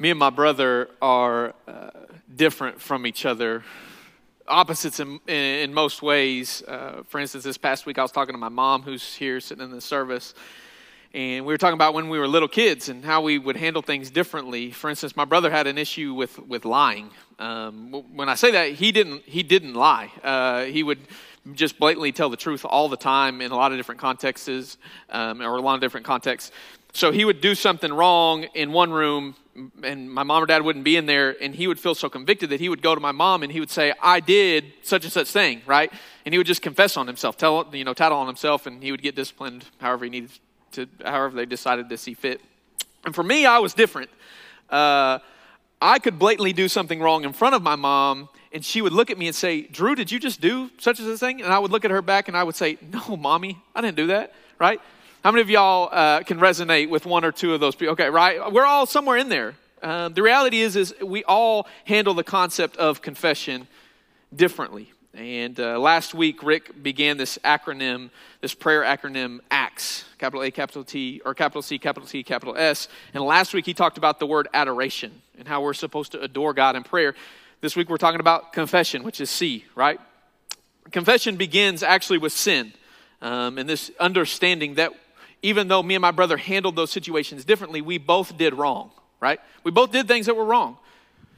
me and my brother are uh, different from each other, opposites in, in, most ways. Uh, for instance, this past week I was talking to my mom, who's here sitting in the service, and we were talking about when we were little kids and how we would handle things differently. For instance, my brother had an issue with, with lying. Um, when I say that, he didn't, he didn't lie. Uh, he would just blatantly tell the truth all the time in a lot of different contexts um, or a lot of different contexts. So he would do something wrong in one room, and my mom or dad wouldn't be in there, and he would feel so convicted that he would go to my mom and he would say, "I did such and such thing," right? And he would just confess on himself, tell you know, tattle on himself, and he would get disciplined however he needed to, however they decided to see fit. And for me, I was different. Uh, I could blatantly do something wrong in front of my mom, and she would look at me and say, Drew, did you just do such and such thing? And I would look at her back and I would say, No, mommy, I didn't do that, right? How many of y'all uh, can resonate with one or two of those people? Okay, right? We're all somewhere in there. Uh, the reality is, is we all handle the concept of confession differently. And uh, last week, Rick began this acronym, this prayer acronym, ACTS, capital A, capital T, or capital C, capital T, capital S. And last week, he talked about the word adoration and how we're supposed to adore God in prayer. This week, we're talking about confession, which is C, right? Confession begins actually with sin um, and this understanding that even though me and my brother handled those situations differently, we both did wrong, right? We both did things that were wrong.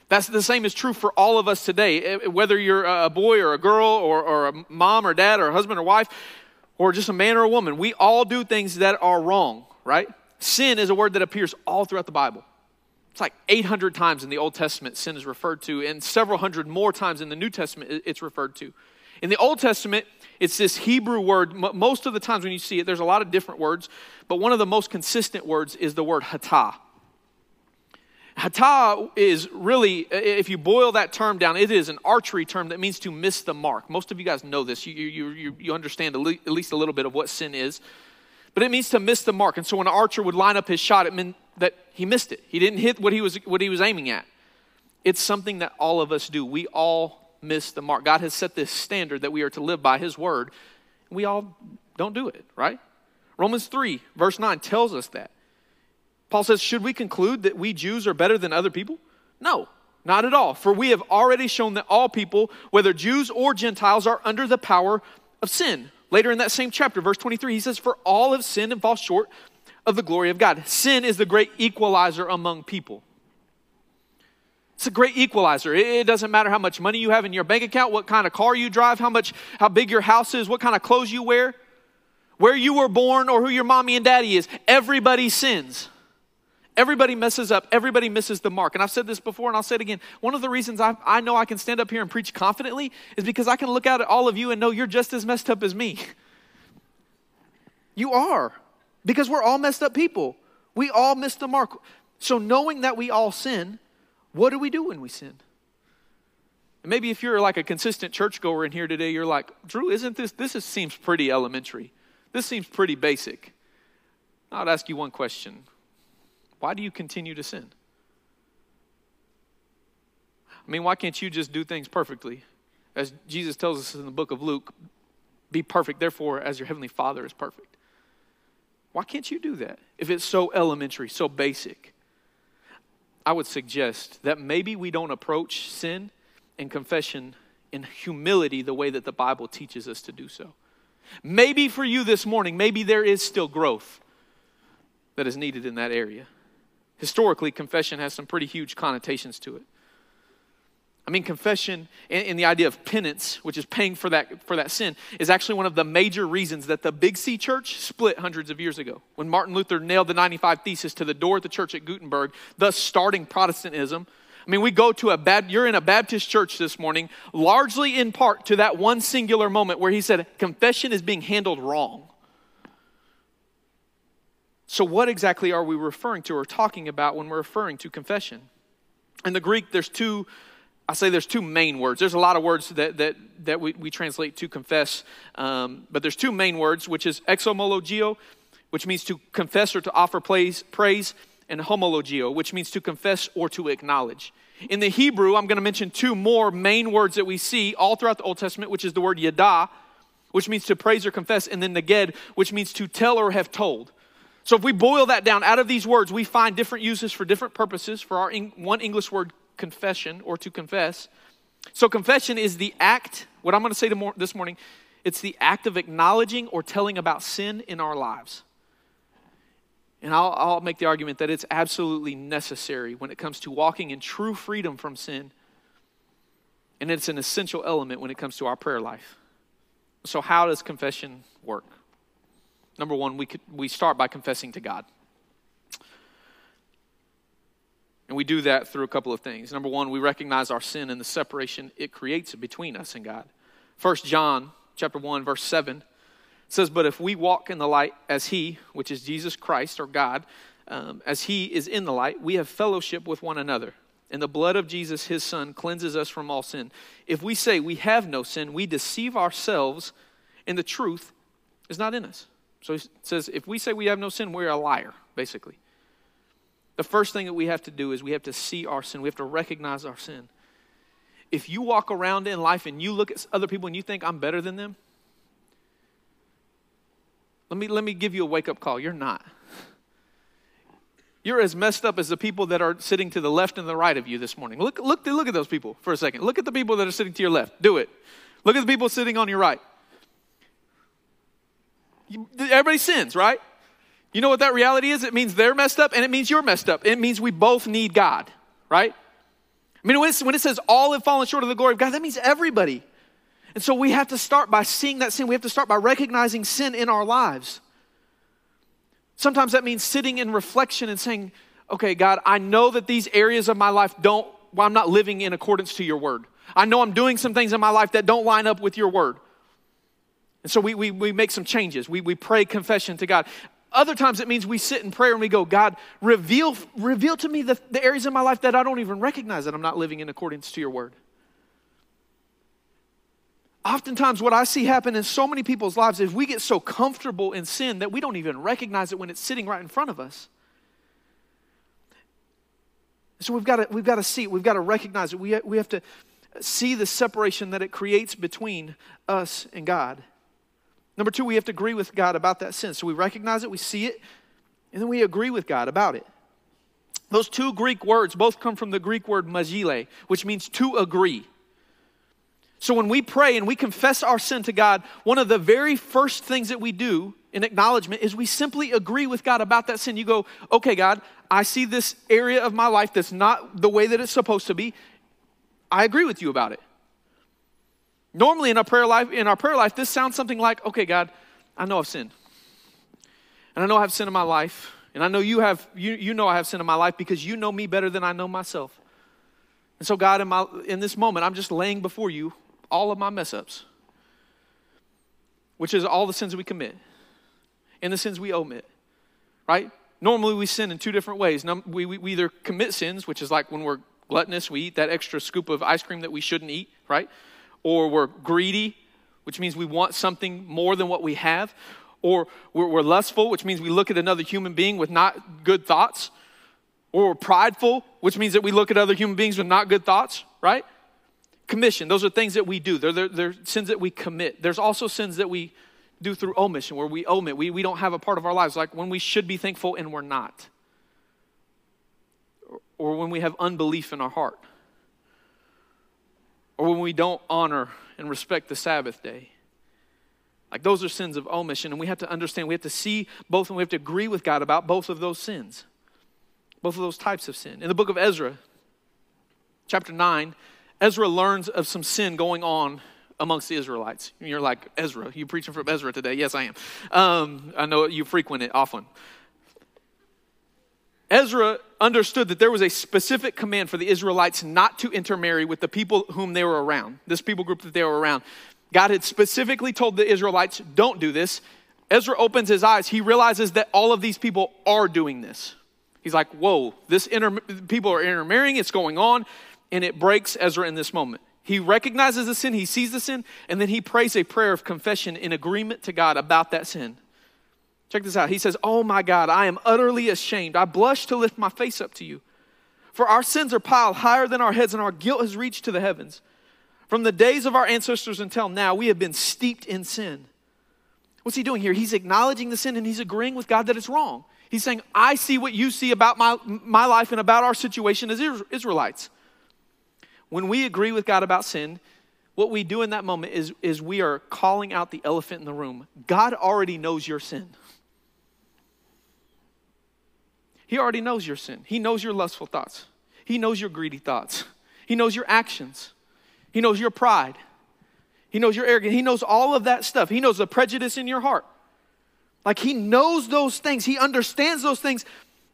That's the same is true for all of us today. Eh, whether you're a boy or a girl or, or a mom or dad or a husband or wife or just a man or a woman, we all do things that are wrong, right? Sin is a word that appears all throughout the Bible. It's like 800 times in the Old Testament sin is referred to, and several hundred more times in the New Testament it's referred to. In the Old Testament, it's this Hebrew word. Most of the times when you see it, there's a lot of different words, but one of the most consistent words is the word hatah. Hatah is really, if you boil that term down, it is an archery term that means to miss the mark. Most of you guys know this. You, you, you, you understand at least a little bit of what sin is. But it means to miss the mark. And so when an archer would line up his shot, it meant that he missed it. He didn't hit what he was, what he was aiming at. It's something that all of us do. We all miss the mark. God has set this standard that we are to live by His word. We all don't do it, right? Romans 3, verse 9 tells us that. Paul says, Should we conclude that we Jews are better than other people? No, not at all. For we have already shown that all people, whether Jews or Gentiles, are under the power of sin. Later in that same chapter, verse 23, he says, For all have sinned and fall short of the glory of God. Sin is the great equalizer among people. It's a great equalizer. It doesn't matter how much money you have in your bank account, what kind of car you drive, how much how big your house is, what kind of clothes you wear, where you were born or who your mommy and daddy is. Everybody sins. Everybody messes up. Everybody misses the mark. And I've said this before and I'll say it again. One of the reasons I, I know I can stand up here and preach confidently is because I can look out at all of you and know you're just as messed up as me. You are. Because we're all messed up people. We all miss the mark. So knowing that we all sin, what do we do when we sin? And maybe if you're like a consistent churchgoer in here today, you're like, Drew, isn't this, this is, seems pretty elementary. This seems pretty basic. I'd ask you one question Why do you continue to sin? I mean, why can't you just do things perfectly? As Jesus tells us in the book of Luke, be perfect, therefore, as your heavenly Father is perfect. Why can't you do that if it's so elementary, so basic? I would suggest that maybe we don't approach sin and confession in humility the way that the Bible teaches us to do so. Maybe for you this morning, maybe there is still growth that is needed in that area. Historically, confession has some pretty huge connotations to it. I mean, confession and, and, the idea of penance, which is paying for that, for that sin, is actually one of the major reasons that the Big C church split hundreds of years ago. When Martin Luther nailed the 95 Thesis to the door of the church at Gutenberg, thus starting Protestantism. I mean, we go to a bad, you're in a Baptist church this morning, largely in part to that one singular moment where he said, confession is being handled wrong. So, what exactly are we referring to or talking about when we're referring to confession? In the Greek, there's two I say there's two main words. There's a lot of words that, that, that we, we translate to confess, um, but there's two main words, which is exomologio, which means to confess or to offer praise, praise, and homologio, which means to confess or to acknowledge. In the Hebrew, I'm going to mention two more main words that we see all throughout the Old Testament, which is the word yada, which means to praise or confess, and then neged, which means to tell or have told. So if we boil that down out of these words, we find different uses for different purposes for our one English word confession or to confess. So confession is the act, what I'm going to say this morning, it's the act of acknowledging or telling about sin in our lives. And I'll, I'll make the argument that it's absolutely necessary when it comes to walking in true freedom from sin. And it's an essential element when it comes to our prayer life. So, how does confession work? Number one, we, could, we start by confessing to God. And we do that through a couple of things. Number one, we recognize our sin and the separation it creates between us and God. First John chapter 1, verse 7 says, But if we walk in the light as he, which is Jesus Christ or God, um, as he is in the light, we have fellowship with one another. And the blood of Jesus, his son, cleanses us from all sin. If we say we have no sin, we deceive ourselves, and the truth is not in us. So he says, if we say we have no sin, we're a liar, basically. The first thing that we have to do is we have to see our sin, we have to recognize our sin. If you walk around in life and you look at other people and you think, I'm better than them, let me, let me give you a wake up call. You're not. You're as messed up as the people that are sitting to the left and the right of you this morning. Look, look, look at those people for a second. Look at the people that are sitting to your left. Do it. Look at the people sitting on your right. Everybody sins, right? You know what that reality is? It means they're messed up and it means you're messed up. It means we both need God, right? I mean, when, when it says all have fallen short of the glory of God, that means everybody. And so we have to start by seeing that sin. We have to start by recognizing sin in our lives. Sometimes that means sitting in reflection and saying, okay, God, I know that these areas of my life don't, well, I'm not living in accordance to your word. I know I'm doing some things in my life that don't line up with your word. And so we, we, we make some changes. We, we pray confession to God. Other times it means we sit in prayer and we go, God, reveal, reveal to me the, the areas in my life that I don't even recognize that I'm not living in accordance to your word. Oftentimes, what I see happen in so many people's lives is we get so comfortable in sin that we don't even recognize it when it's sitting right in front of us. So we've got to, we've got to see it, we've got to recognize it. We, we have to see the separation that it creates between us and God. Number two, we have to agree with God about that sin. So we recognize it, we see it, and then we agree with God about it. Those two Greek words both come from the Greek word magile, which means to agree. So when we pray and we confess our sin to God, one of the very first things that we do in acknowledgement is we simply agree with God about that sin. You go, okay, God, I see this area of my life that's not the way that it's supposed to be. I agree with you about it. Normally in our prayer life, in our prayer life, this sounds something like, okay, God, I know I've sinned. And I know I have sin in my life. And I know you have you, you know I have sin in my life because you know me better than I know myself. And so, God, in, my, in this moment, I'm just laying before you all of my mess ups, which is all the sins we commit and the sins we omit, right? Normally we sin in two different ways. We, we, we either commit sins, which is like when we're gluttonous, we eat that extra scoop of ice cream that we shouldn't eat, right? Or we're greedy, which means we want something more than what we have. Or we're, we're lustful, which means we look at another human being with not good thoughts. Or we're prideful, which means that we look at other human beings with not good thoughts, right? commission. Those are things that we do. They're, they're, they're, sins that we commit. There's also sins that we do through omission, where we omit. We, we don't have a part of our lives, like when we should be thankful and we're not. Or, or when we have unbelief in our heart. Or when we don't honor and respect the Sabbath day. Like those are sins of omission, and we have to understand, we have to see both, and we have to agree with God about both of those sins, both of those types of sin. In the book of Ezra, chapter 9, Ezra learns of some sin going on amongst the Israelites. You're like, Ezra, you preaching from Ezra today? Yes, I am. Um, I know you frequent it often. Ezra understood that there was a specific command for the Israelites not to intermarry with the people whom they were around, this people group that they were around. God had specifically told the Israelites, don't do this. Ezra opens his eyes. He realizes that all of these people are doing this. He's like, whoa, this inter- people are intermarrying, it's going on and it breaks Ezra in this moment. He recognizes the sin, he sees the sin, and then he prays a prayer of confession in agreement to God about that sin. Check this out. He says, Oh my God, I am utterly ashamed. I blush to lift my face up to you. For our sins are piled higher than our heads, and our guilt has reached to the heavens. From the days of our ancestors until now, we have been steeped in sin. What's he doing here? He's acknowledging the sin and he's agreeing with God that it's wrong. He's saying, I see what you see about my, my life and about our situation as Israelites. When we agree with God about sin, what we do in that moment is, is we are calling out the elephant in the room. God already knows your sin. He already knows your sin. He knows your lustful thoughts. He knows your greedy thoughts. He knows your actions. He knows your pride. He knows your arrogance. He knows all of that stuff. He knows the prejudice in your heart. Like he knows those things. He understands those things.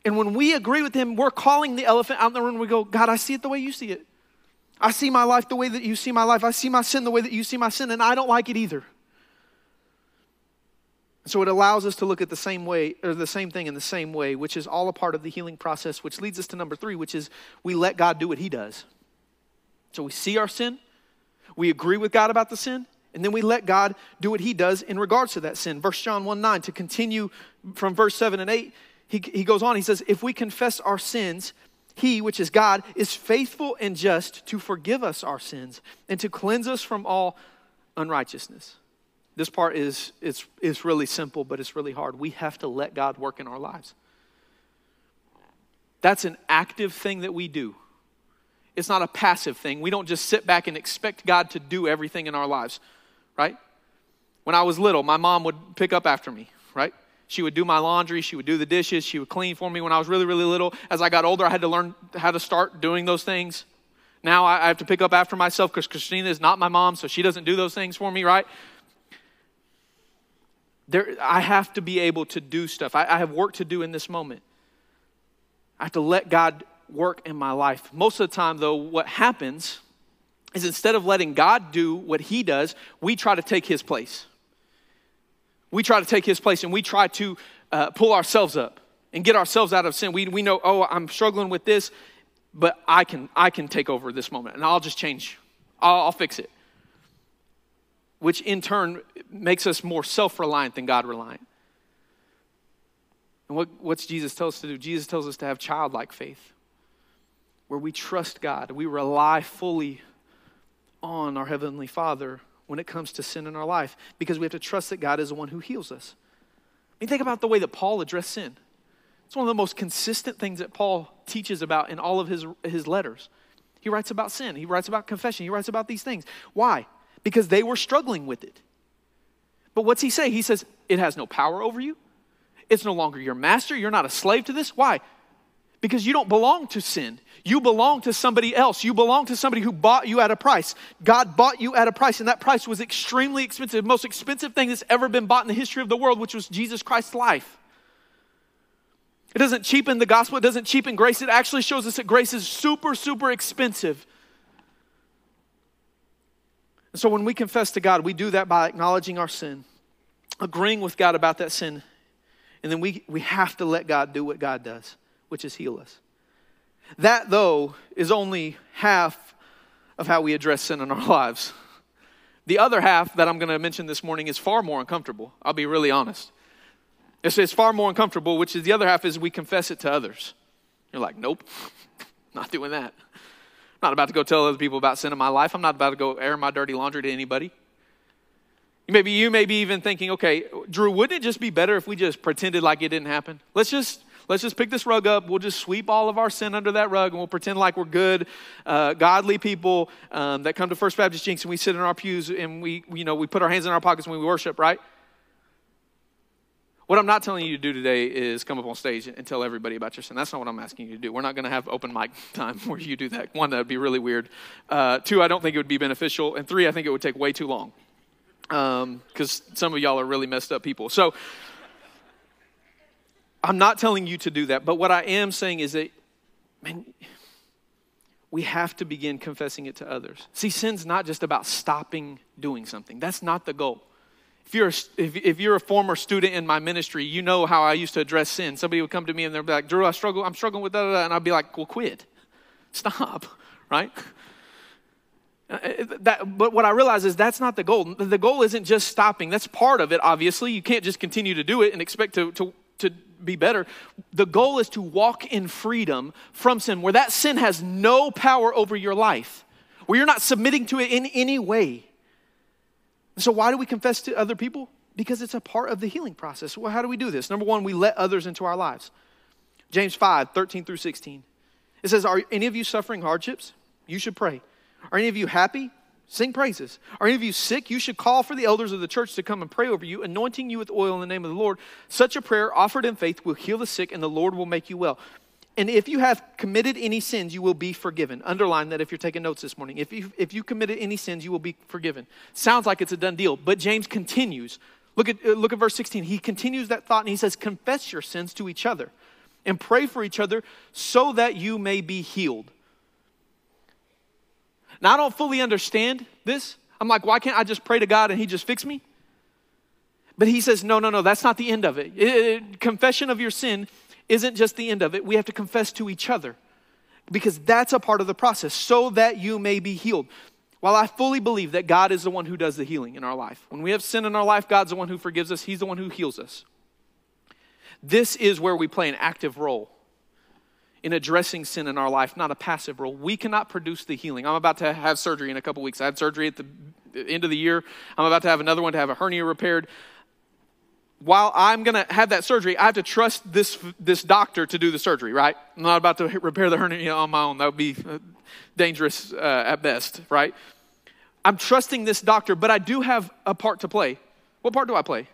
And when we agree with him, we're calling the elephant out in the room. We go, God, I see it the way you see it. I see my life the way that you see my life. I see my sin the way that you see my sin, and I don't like it either. So it allows us to look at the same way, or the same thing in the same way, which is all a part of the healing process, which leads us to number three, which is we let God do what He does. So we see our sin, we agree with God about the sin, and then we let God do what He does in regards to that sin. First John 1 9, to continue from verse 7 and 8, he, he goes on, he says, If we confess our sins, he, which is God, is faithful and just to forgive us our sins and to cleanse us from all unrighteousness. This part is it's, it's really simple, but it's really hard. We have to let God work in our lives. That's an active thing that we do. It's not a passive thing. We don't just sit back and expect God to do everything in our lives, right? When I was little, my mom would pick up after me, right? She would do my laundry. She would do the dishes. She would clean for me when I was really, really little. As I got older, I had to learn how to start doing those things. Now I have to pick up after myself because Christina is not my mom, so she doesn't do those things for me, right? There, I have to be able to do stuff. I, I have work to do in this moment. I have to let God work in my life. Most of the time, though, what happens is instead of letting God do what He does, we try to take His place. We try to take his place and we try to uh, pull ourselves up and get ourselves out of sin. We, we know, oh, I'm struggling with this, but I can, I can take over this moment and I'll just change. I'll, I'll fix it. Which in turn makes us more self reliant than God reliant. And what, what's Jesus tell us to do? Jesus tells us to have childlike faith, where we trust God, we rely fully on our Heavenly Father when it comes to sin in our life because we have to trust that God is the one who heals us. I mean, think about the way that Paul addressed sin. It's one of the most consistent things that Paul teaches about in all of his, his letters. He writes about sin, he writes about confession, he writes about these things. Why? Because they were struggling with it. But what's he say? He says, It has no power over you. It's no longer your master. You're not a slave to this. Why? Because you don't belong to sin. You belong to somebody else. You belong to somebody who bought you at a price. God bought you at a price, and that price was extremely expensive, the most expensive thing that's ever been bought in the history of the world, which was Jesus Christ's life. It doesn't cheapen the gospel, it doesn't cheapen grace. It actually shows us that grace is super, super expensive. And so when we confess to God, we do that by acknowledging our sin, agreeing with God about that sin, and then we, we have to let God do what God does which is heal us. That, though, is only half of how we address sin in our lives. The other half that I'm going to mention this morning is far more uncomfortable. I'll be really honest. It's, it's far more uncomfortable, which is the other half is we confess it to others. You're like, nope, not doing that. I'm not about to go tell other people about sin in my life. I'm not about to go air my dirty laundry to anybody. Maybe you may be even thinking, okay, Drew, wouldn't it just be better if we just pretended like it didn't happen? Let's just let's just pick this rug up. We'll just sweep all of our sin under that rug and we'll pretend like we're good, uh, godly people um, that come to First Baptist Jenks and we sit in our pews and we, you know, we put our hands in our pockets when we worship, right? What I'm not telling you to do today is come up on stage and tell everybody about your sin. That's not what I'm asking you to do. We're not going to have open mic time where you do that. One, that would be really weird. Uh, two, I don't think it would be beneficial. And three, I think it would take way too long because um, some of y'all are really messed up people. So, I'm not telling you to do that, but what I am saying is that, man, we have to begin confessing it to others. See, sin's not just about stopping doing something, that's not the goal. If you're, a, if, if you're a former student in my ministry, you know how I used to address sin. Somebody would come to me and they'd be like, Drew, I struggle, I'm struggling with that, and I'd be like, well, quit. Stop, right? Uh, that, but what I realize is that's not the goal. The goal isn't just stopping. That's part of it, obviously. You can't just continue to do it and expect to, to, to be better. The goal is to walk in freedom from sin, where that sin has no power over your life, where you're not submitting to it in any way. So, why do we confess to other people? because it's a part of the healing process. Well, how do we do this? Number one, we let others into our lives. James 5, 13 through 16. It says, Are any of you suffering hardships? You should pray. Are any of you happy? Sing praises. Are any of you sick? You should call for the elders of the church to come and pray over you, anointing you with oil in the name of the Lord. Such a prayer offered in faith will heal the sick, and the Lord will make you well. And if you have committed any sins, you will be forgiven. Underline that if you're taking notes this morning. If you, if you committed any sins, you will be forgiven. Sounds like it's a done deal, but James continues. Look at, look at verse 16. He continues that thought and he says, Confess your sins to each other and pray for each other so that you may be healed. Now, I don't fully understand this. I'm like, why can't I just pray to God and He just fix me? But He says, no, no, no, that's not the end of it. it, it confession of your sin isn't just the end of it. We have to confess to each other because that's a part of the process so that you may be healed. While I fully believe that God is the one who does the healing in our life, when we have sin in our life, God's the one who forgives us, He's the one who heals us. This is where we play an active role in addressing sin in our life, not a passive role. We cannot produce the healing. I'm about to have surgery in a couple weeks. I had surgery at the end of the year. I'm about to have another one to have a hernia repaired. While I'm going to have that surgery, I have to trust this, this doctor to do the surgery, right? I'm not about to repair the hernia on my own. That would be uh, dangerous uh, at best, right? I'm trusting this doctor, but I do have a part to play. What part do I play?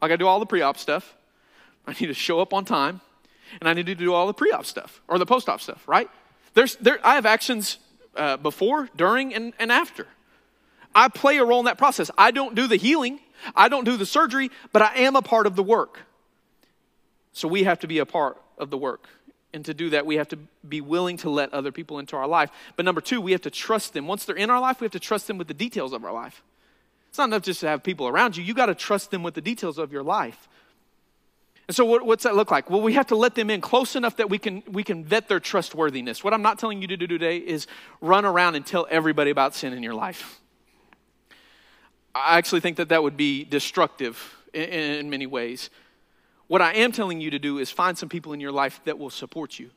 I got to do all the pre op stuff. I need to show up on time and I need to do all the pre-op stuff or the post-op stuff, right? There's, there, I have actions uh, before, during, and, and after. I play a role in that process. I don't do the healing, I don't do the surgery, but I am a part of the work. So we have to be a part of the work. And to do that, we have to be willing to let other people into our life. But number two, we have to trust them. Once they're in our life, we have to trust them with the details of our life. It's not enough just to have people around you, you got to trust them with the details of your life. And so, what, what's that look like? Well, we have to let them in close enough that we can, we can vet their trustworthiness. What I'm not telling you to do today is run around and tell everybody about sin in your life. I actually think that that would be destructive in, in many ways. What I am telling you to do is find some people in your life that will support you.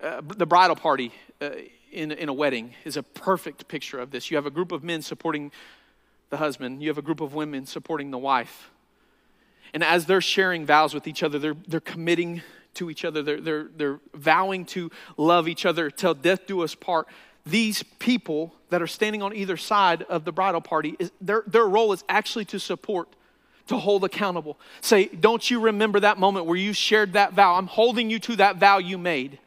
Uh, the bridal party uh, in, in a wedding is a perfect picture of this. You have a group of men supporting the husband, you have a group of women supporting the wife. And as they're sharing vows with each other, they're, they're committing to each other, they're, they're, they're vowing to love each other till death do us part. These people that are standing on either side of the bridal party, is, their, their role is actually to support, to hold accountable. Say, don't you remember that moment where you shared that vow? I'm holding you to that vow you made.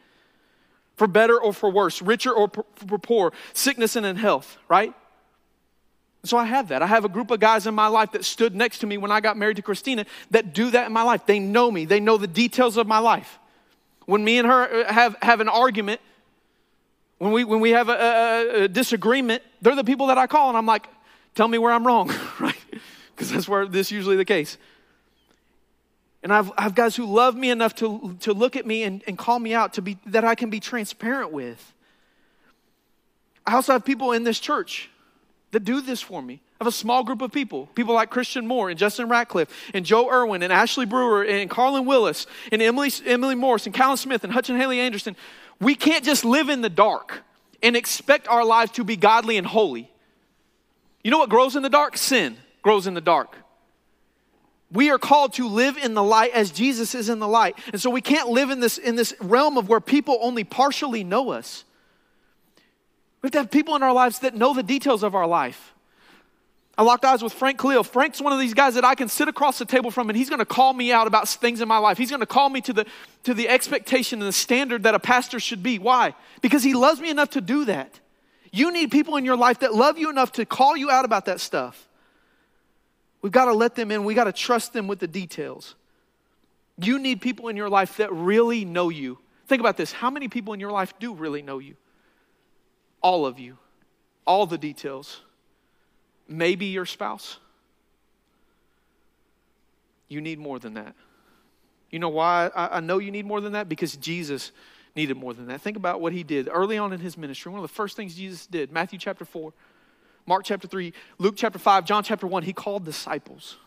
For better or for worse, richer or for poor, sickness and in health, right? So I have that. I have a group of guys in my life that stood next to me when I got married to Christina that do that in my life. They know me, they know the details of my life. When me and her uh, have, have an argument, when we, when we have a, a, a disagreement, they're the people that I call and I'm like, tell me where I'm wrong, right? Because that's where this is usually the case. And I've, I have guys who love me enough to, to look at me and, and call me out to be, that I can be transparent with. I also have people in this church that do this for me. I have a small group of people, people like Christian Moore and Justin Ratcliffe and Joe Irwin and Ashley Brewer and Carlin Willis and Emily, Emily Morris and Callan Smith and Hutch and Haley Anderson. We can't just live in the dark and expect our lives to be godly and holy. You know what grows in the dark? Sin grows in the dark. We are called to live in the light as Jesus is in the light. And so we can't live in this, in this realm of where people only partially know us. We have to have people in our lives that know the details of our life. I locked eyes with Frank Khalil. Frank's one of these guys that I can sit across the table from and he's going to call me out about things in my life. He's going to call me to the, to the expectation and the standard that a pastor should be. Why? Because he loves me enough to do that. You need people in your life that love you enough to call you out about that stuff. We've got to let them in. We've got to trust them with the details. You need people in your life that really know you. Think about this. How many people in your life do really know you? all of you, all the details. Maybe your spouse. You need more than that. You know why I, know you need more than that? Because Jesus needed more than that. Think about what he did early on in his ministry. One of the first things Jesus did, Matthew chapter 4, Mark chapter 3, Luke chapter 5, John chapter 1, he called disciples.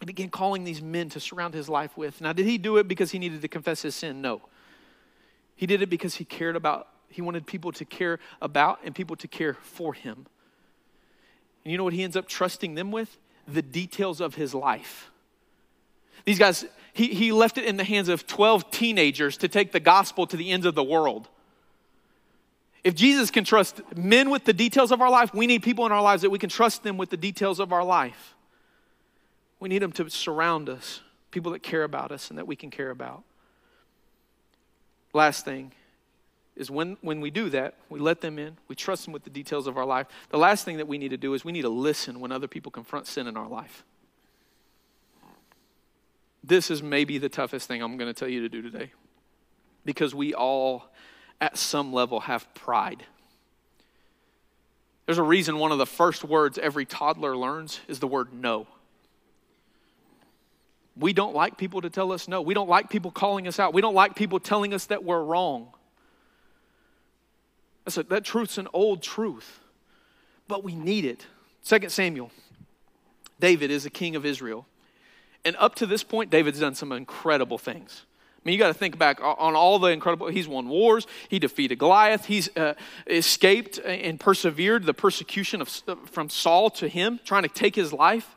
He began calling these men to surround his life with. Now, did he do it because he needed to confess his sin? No. He did it because he cared about he wanted people to care about and people to care for him. And you know what he ends up trusting them with? the details of his life. These guys, he, he left it in the hands of 12 teenagers to take the gospel to the ends of the world. If Jesus can trust men with the details of our life, we need people in our lives that we can trust them with the details of our life. We need them to surround us, people that care about us and that we can care about. Last thing is when, when we do that, we let them in, we trust them with the details of our life. The last thing that we need to do is we need to listen when other people confront sin in our life. This is maybe the toughest thing I'm going to tell you to do today because we all, at some level, have pride. There's a reason one of the first words every toddler learns is the word no. We don't like people to tell us no. We don't like people calling us out. We don't like people telling us that we're wrong. That's a, that truth's an old truth, but we need it. Second Samuel, David is a king of Israel. And up to this point, David's done some incredible things. I mean, you got to think back on all the incredible. He's won wars. He defeated Goliath. He's uh, escaped and persevered the persecution of, from Saul to him, trying to take his life.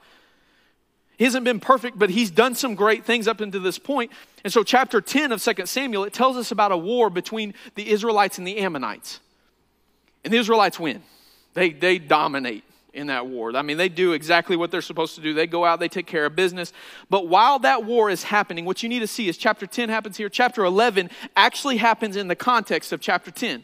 He hasn't been perfect, but he's done some great things up until this point. And so, chapter 10 of 2 Samuel, it tells us about a war between the Israelites and the Ammonites. And the Israelites win, they, they dominate in that war. I mean, they do exactly what they're supposed to do. They go out, they take care of business. But while that war is happening, what you need to see is chapter 10 happens here. Chapter 11 actually happens in the context of chapter 10.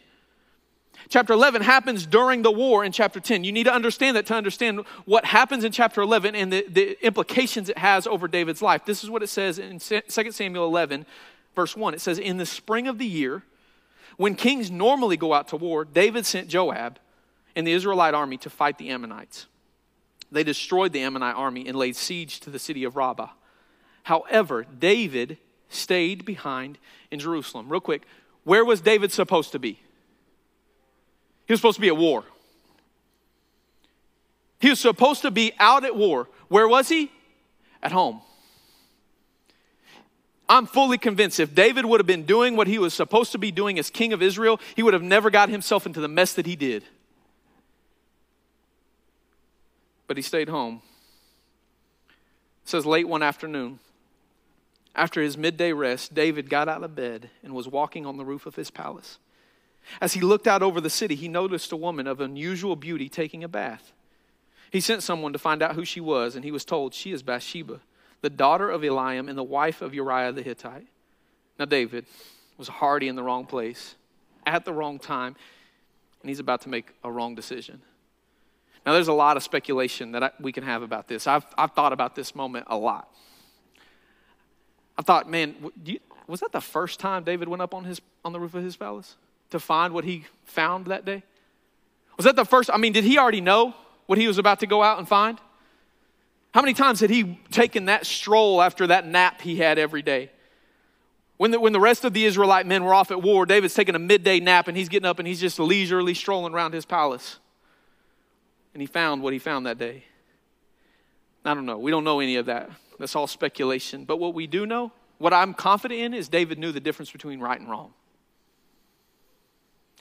Chapter 11 happens during the war in chapter 10. You need to understand that to understand what happens in chapter 11 and the, the implications it has over David's life. This is what it says in 2 Samuel 11, verse 1. It says, In the spring of the year, when kings normally go out to war, David sent Joab and the Israelite army to fight the Ammonites. They destroyed the Ammonite army and laid siege to the city of Rabbah. However, David stayed behind in Jerusalem. Real quick, where was David supposed to be? He was supposed to be at war. He was supposed to be out at war. Where was he? At home. I'm fully convinced if David would have been doing what he was supposed to be doing as king of Israel, he would have never got himself into the mess that he did. But he stayed home. It says late one afternoon, after his midday rest, David got out of bed and was walking on the roof of his palace. As he looked out over the city, he noticed a woman of unusual beauty taking a bath. He sent someone to find out who she was, and he was told, She is Bathsheba the daughter of Eliam and the wife of Uriah the Hittite. Now, David was hardy in the wrong place at the wrong time, and he's about to make a wrong decision. Now, there's a lot of speculation that I, we can have about this. I've, I've thought about this moment a lot. I thought, man, you, was that the first time David went up on, his, on the roof of his palace to find what he found that day? Was that the first? I mean, did he already know what he was about to go out and find? How many times had he taken that stroll after that nap he had every day? When the, when the rest of the Israelite men were off at war, David's taking a midday nap and he's getting up and he's just leisurely strolling around his palace. And he found what he found that day. I don't know. We don't know any of that. That's all speculation. But what we do know, what I'm confident in, is David knew the difference between right and wrong.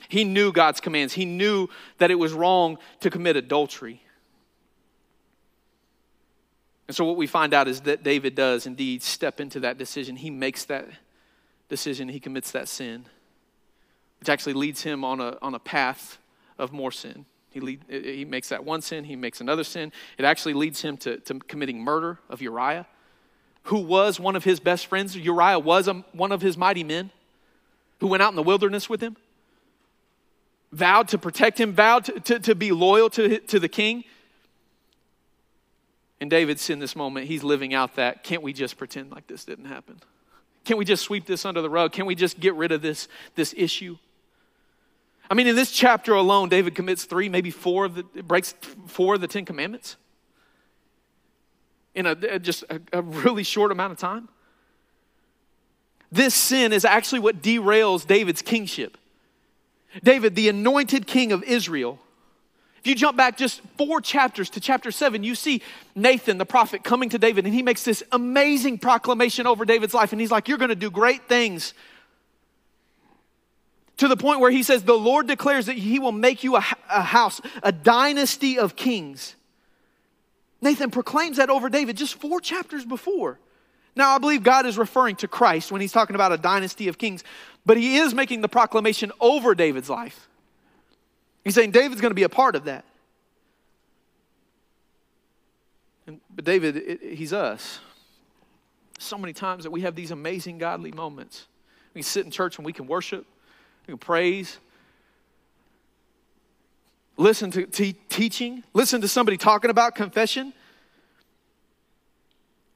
He knew God's commands. He knew that it was wrong to commit adultery. And so, what we find out is that David does indeed step into that decision. He makes that decision, he commits that sin, which actually leads him on a, on a path of more sin. He, lead, he makes that one sin, he makes another sin. It actually leads him to, to committing murder of Uriah, who was one of his best friends. Uriah was a, one of his mighty men who went out in the wilderness with him, vowed to protect him, vowed to, to, to be loyal to, to the king. And David's in this moment, he's living out that can't we just pretend like this didn't happen? Can't we just sweep this under the rug? Can't we just get rid of this, this issue? I mean, in this chapter alone, David commits three, maybe four of the, breaks four of the Ten Commandments in a, uh, just a, a really short amount of time. This sin is actually what derails David's kingship. David, the anointed king of Israel, if you jump back just four chapters to chapter seven, you see Nathan, the prophet, coming to David, and he makes this amazing proclamation over David's life. And he's like, You're going to do great things. To the point where he says, The Lord declares that he will make you a, a house, a dynasty of kings. Nathan proclaims that over David just four chapters before. Now, I believe God is referring to Christ when he's talking about a dynasty of kings, but he is making the proclamation over David's life. He's saying David's going to be a part of that. And, but David, it, he's us. So many times that we have these amazing godly moments. We sit in church and we can worship, we can praise, listen to, to teaching, listen to somebody talking about confession.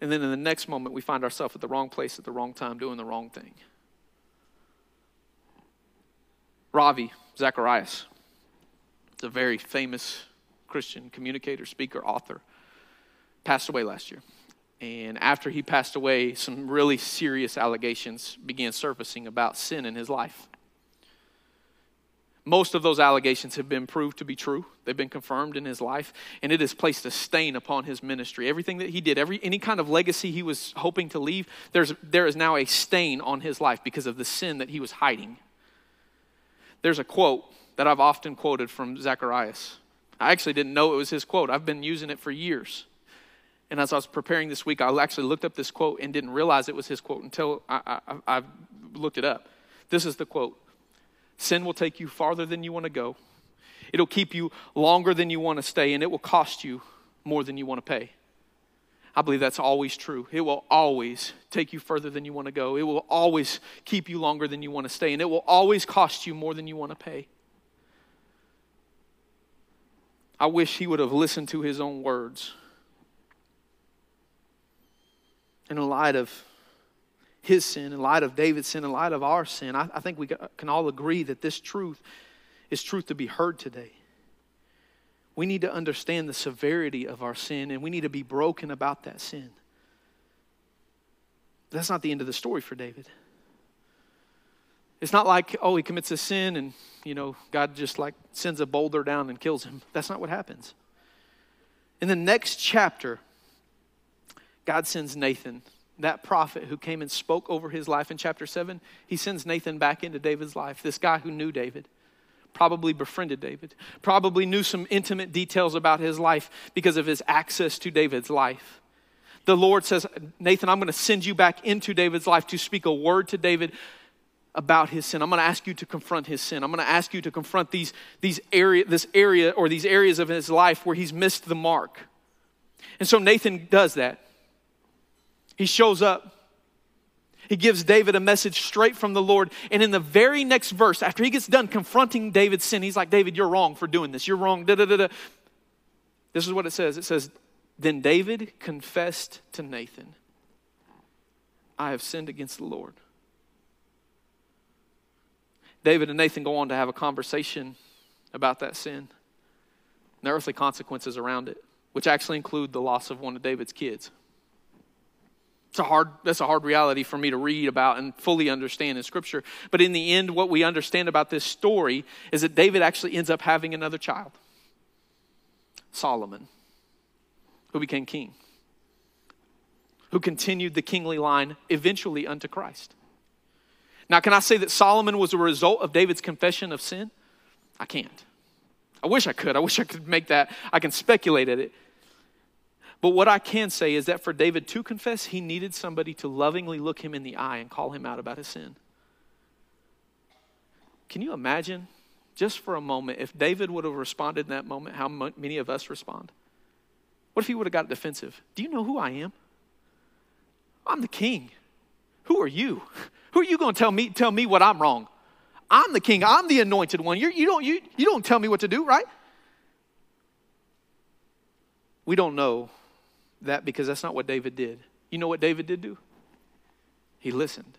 And then in the next moment, we find ourselves at the wrong place at the wrong time doing the wrong thing. Ravi Zacharias is a very famous Christian communicator, speaker, author. Passed away last year. And after he passed away, some really serious allegations began surfacing about sin in his life. Most of those allegations have been proved to be true. They've been confirmed in his life, and it has placed a stain upon his ministry. Everything that he did, every any kind of legacy he was hoping to leave, there's there is now a stain on his life because of the sin that he was hiding. There's a quote that I've often quoted from Zacharias. I actually didn't know it was his quote. I've been using it for years. And as I was preparing this week, I actually looked up this quote and didn't realize it was his quote until I, I, I looked it up. This is the quote Sin will take you farther than you want to go. It'll keep you longer than you want to stay, and it will cost you more than you want to pay. I believe that's always true. It will always take you further than you want to go. It will always keep you longer than you want to stay, and it will always cost you more than you want to pay. I wish he would have listened to his own words. In light of his sin, in light of David's sin, in light of our sin, I, I think we can all agree that this truth is truth to be heard today. We need to understand the severity of our sin and we need to be broken about that sin. But That's not the end of the story for David. It's not like, oh, he commits a sin and, you know, God just like sends a boulder down and kills him. That's not what happens. In the next chapter, God sends Nathan that prophet who came and spoke over his life in chapter 7, he sends Nathan back into David's life. This guy who knew David, probably befriended David, probably knew some intimate details about his life because of his access to David's life. The Lord says, Nathan, I'm going to send you back into David's life to speak a word to David about his sin. I'm going to ask you to confront his sin. I'm going to ask you to confront these, these area, this area or these areas of his life where he's missed the mark. And so Nathan does that. He shows up. He gives David a message straight from the Lord. And in the very next verse, after he gets done confronting David's sin, he's like, David, you're wrong for doing this. You're wrong. Da, da, da, da. This is what it says it says, Then David confessed to Nathan, I have sinned against the Lord. David and Nathan go on to have a conversation about that sin and the earthly consequences around it, which actually include the loss of one of David's kids. It's a hard, that's a hard reality for me to read about and fully understand in Scripture. But in the end, what we understand about this story is that David actually ends up having another child Solomon, who became king, who continued the kingly line eventually unto Christ. Now, can I say that Solomon was a result of David's confession of sin? I can't. I wish I could. I wish I could make that. I can speculate at it. But what I can say is that for David to confess, he needed somebody to lovingly look him in the eye and call him out about his sin. Can you imagine, just for a moment, if David would have responded in that moment, how many of us respond? What if he would have got defensive? Do you know who I am? I'm the king. Who are you? Who are you going to tell me tell me what I'm wrong? I'm the king. I'm the anointed one. You're, you don't, you, you don't tell me what to do, right? We don't know that because that's not what David did. You know what David did do? He listened.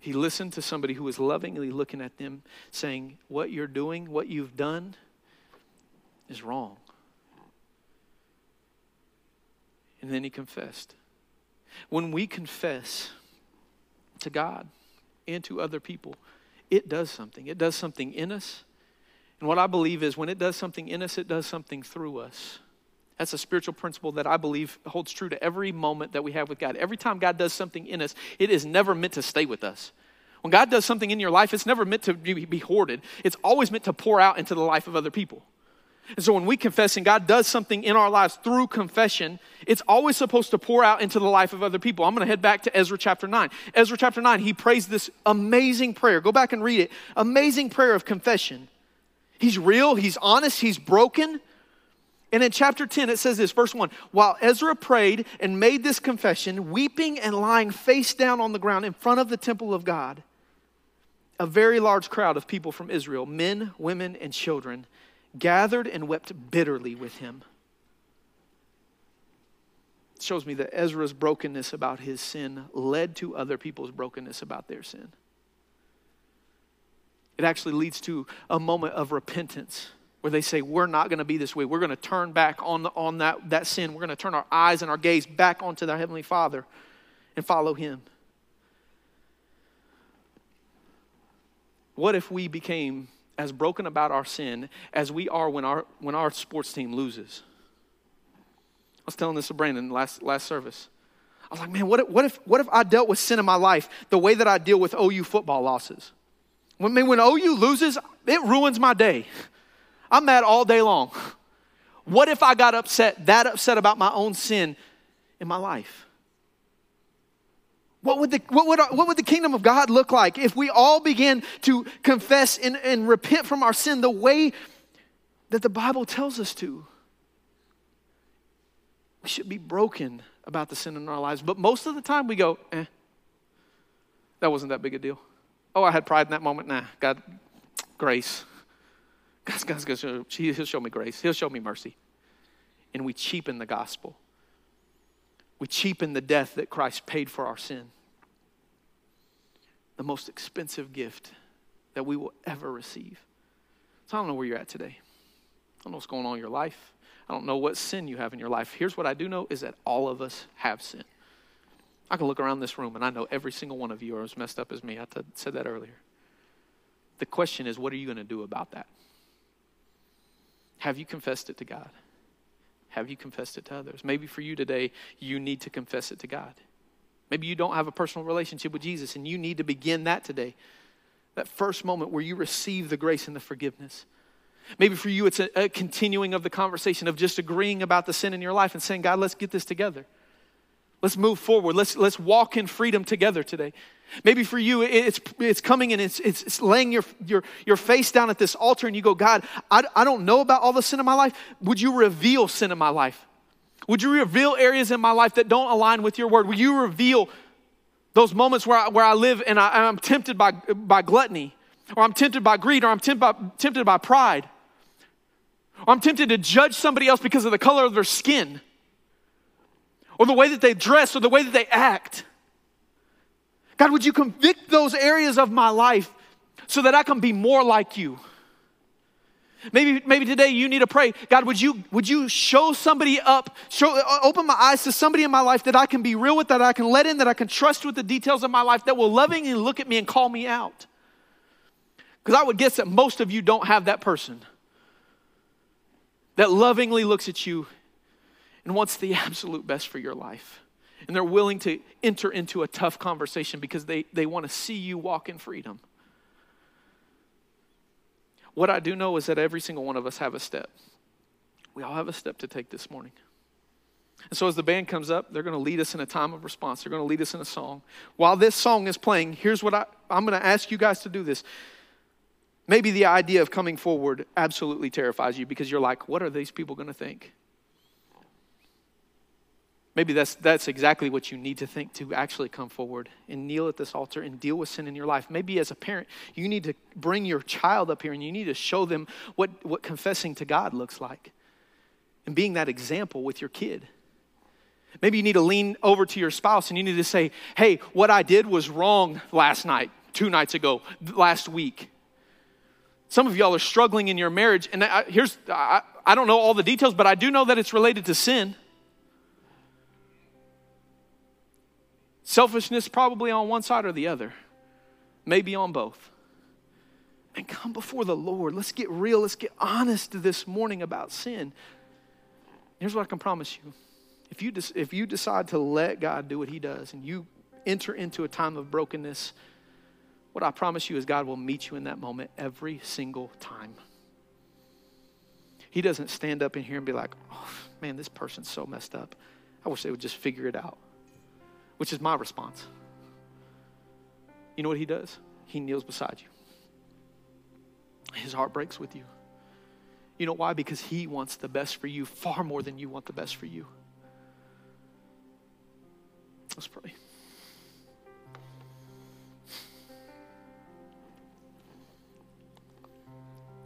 He listened to somebody who was lovingly looking at them, saying, What you're doing, what you've done, is wrong. And then he confessed. When we confess to God and to other people, it does something. It does something in us. And what I believe is when it does something in us, it does something through us. That's a spiritual principle that I believe holds true to every moment that we have with God. Every time God does something in us, it is never meant to stay with us. When God does something in your life, it's never meant to be hoarded, it's always meant to pour out into the life of other people. And so when we confess and God does something in our lives through confession, it's always supposed to pour out into the life of other people. I'm going to head back to Ezra chapter 9. Ezra chapter 9, he prays this amazing prayer. Go back and read it. Amazing prayer of confession. He's real, he's honest, he's broken. And in chapter 10, it says this, verse 1 While Ezra prayed and made this confession, weeping and lying face down on the ground in front of the temple of God, a very large crowd of people from Israel, men, women, and children, gathered and wept bitterly with him. It shows me that Ezra's brokenness about his sin led to other people's brokenness about their sin. It actually leads to a moment of repentance where they say, We're not going to be this way. We're going to turn back on, the, on that, that sin. We're going to turn our eyes and our gaze back onto the Heavenly Father and follow Him. What if we became as broken about our sin as we are when our, when our sports team loses? I was telling this to Brandon last, last service. I was like, man, what if, what, if, what if I dealt with sin in my life the way that I deal with OU football losses? When, when OU loses, it ruins my day. I'm mad all day long. What if I got upset, that upset about my own sin in my life? What would, the, what, would what would the kingdom of God look like if we all began to confess and, and repent from our sin the way that the Bible tells us to? We should be broken about the sin in our lives, but most of the time we go, eh, that wasn't that big a deal. Oh, I had pride in that moment. Nah, God, grace. God's, God's going to He'll show me grace. He'll show me mercy. And we cheapen the gospel. We cheapen the death that Christ paid for our sin. The most expensive gift that we will ever receive. So I don't know where you're at today. I don't know what's going on in your life. I don't know what sin you have in your life. Here's what I do know is that all of us have sin. I can look around this room and I know every single one of you are as messed up as me. I t- said that earlier. The question is, what are you going to do about that? Have you confessed it to God? Have you confessed it to others? Maybe for you today, you need to confess it to God. Maybe you don't have a personal relationship with Jesus and you need to begin that today. That first moment where you receive the grace and the forgiveness. Maybe for you, it's a, a continuing of the conversation of just agreeing about the sin in your life and saying, God, let's get this together. Let's move forward. Let's, let's walk in freedom together today. Maybe for you, it's, it's coming and it's, it's, it's, laying your, your, your face down at this altar and you go, God, I, I don't know about all the sin in my life. Would you reveal sin in my life? Would you reveal areas in my life that don't align with your word? Will you reveal those moments where I, where I live and I, am tempted by, by gluttony, or I'm tempted by greed, or I'm tempted by, tempted by pride, or I'm tempted to judge somebody else because of the color of their skin? or the way that they dress or the way that they act. God, would you convict those areas of my life so that I can be more like you? Maybe, maybe today you need to pray, God, would you, would you show somebody up, show, uh, open my eyes to somebody in my life that I can be real with, that I can let in, that I can trust with the details of my life, that will lovingly look at me and call me out? Because I would guess that most of you don't have that person that lovingly looks at you and wants the absolute best for your life. And they're willing to enter into a tough conversation because they, they want to see you walk in freedom. What I do know is that every single one of us have a step. We all have a step to take this morning. And so, as the band comes up, they're going to lead us in a time of response. They're going to lead us in a song. While this song is playing, here's what I, I'm going to ask you guys to do this. Maybe the idea of coming forward absolutely terrifies you because you're like, what are these people going to think? Maybe that's, that's exactly what you need to think to actually come forward and kneel at this altar and deal with sin in your life. Maybe as a parent, you need to bring your child up here and you need to show them what, what confessing to God looks like and being that example with your kid. Maybe you need to lean over to your spouse and you need to say, hey, what I did was wrong last night, two nights ago, last week. Some of y'all are struggling in your marriage, and I, here's, I, I don't know all the details, but I do know that it's related to sin. Selfishness probably on one side or the other, maybe on both. And come before the Lord. Let's get real. Let's get honest this morning about sin. Here's what I can promise you. If you, if you decide to let God do what He does and you enter into a time of brokenness, what I promise you is God will meet you in that moment every single time. He doesn't stand up in here and be like, oh, man, this person's so messed up. I wish they would just figure it out, which is my response. You know what he does? He kneels beside you. His heart breaks with you. You know why? Because he wants the best for you far more than you want the best for you. Let's pray.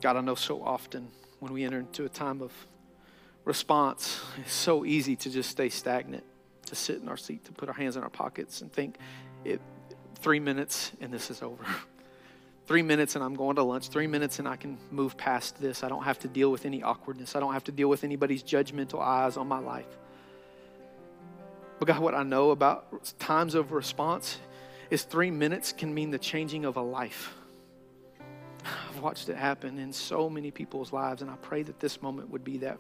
God, I know so often when we enter into a time of response, it's so easy to just stay stagnant, to sit in our seat, to put our hands in our pockets and think, it, three minutes and this is over. three minutes and I'm going to lunch. Three minutes and I can move past this. I don't have to deal with any awkwardness. I don't have to deal with anybody's judgmental eyes on my life. But God, what I know about times of response is three minutes can mean the changing of a life. I've watched it happen in so many people's lives, and I pray that this moment would be that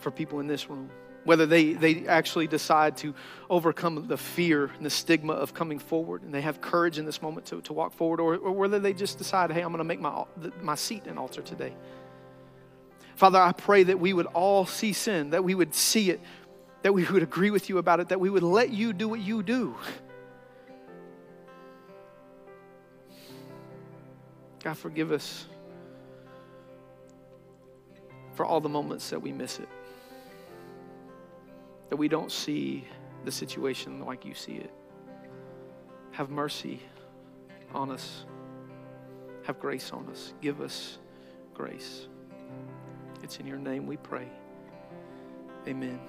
for people in this room. Whether they, they actually decide to overcome the fear and the stigma of coming forward and they have courage in this moment to, to walk forward, or, or whether they just decide, hey, I'm going to make my, my seat an altar today. Father, I pray that we would all see sin, that we would see it, that we would agree with you about it, that we would let you do what you do. God, forgive us for all the moments that we miss it, that we don't see the situation like you see it. Have mercy on us. Have grace on us. Give us grace. It's in your name we pray. Amen.